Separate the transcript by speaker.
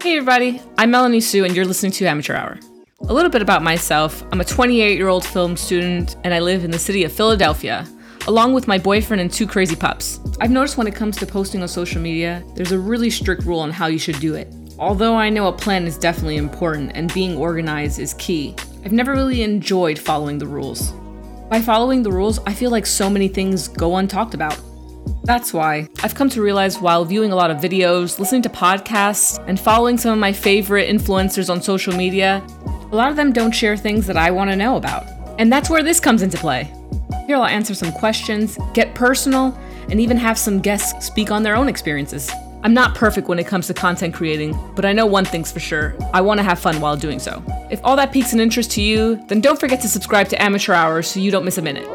Speaker 1: Hey everybody, I'm Melanie Sue and you're listening to Amateur Hour. A little bit about myself I'm a 28 year old film student and I live in the city of Philadelphia, along with my boyfriend and two crazy pups. I've noticed when it comes to posting on social media, there's a really strict rule on how you should do it. Although I know a plan is definitely important and being organized is key, I've never really enjoyed following the rules. By following the rules, I feel like so many things go untalked about. That's why I've come to realize while viewing a lot of videos, listening to podcasts, and following some of my favorite influencers on social media, a lot of them don't share things that I want to know about. And that's where this comes into play. Here I'll answer some questions, get personal, and even have some guests speak on their own experiences. I'm not perfect when it comes to content creating, but I know one thing's for sure I want to have fun while doing so. If all that piques an interest to you, then don't forget to subscribe to Amateur Hours so you don't miss a minute.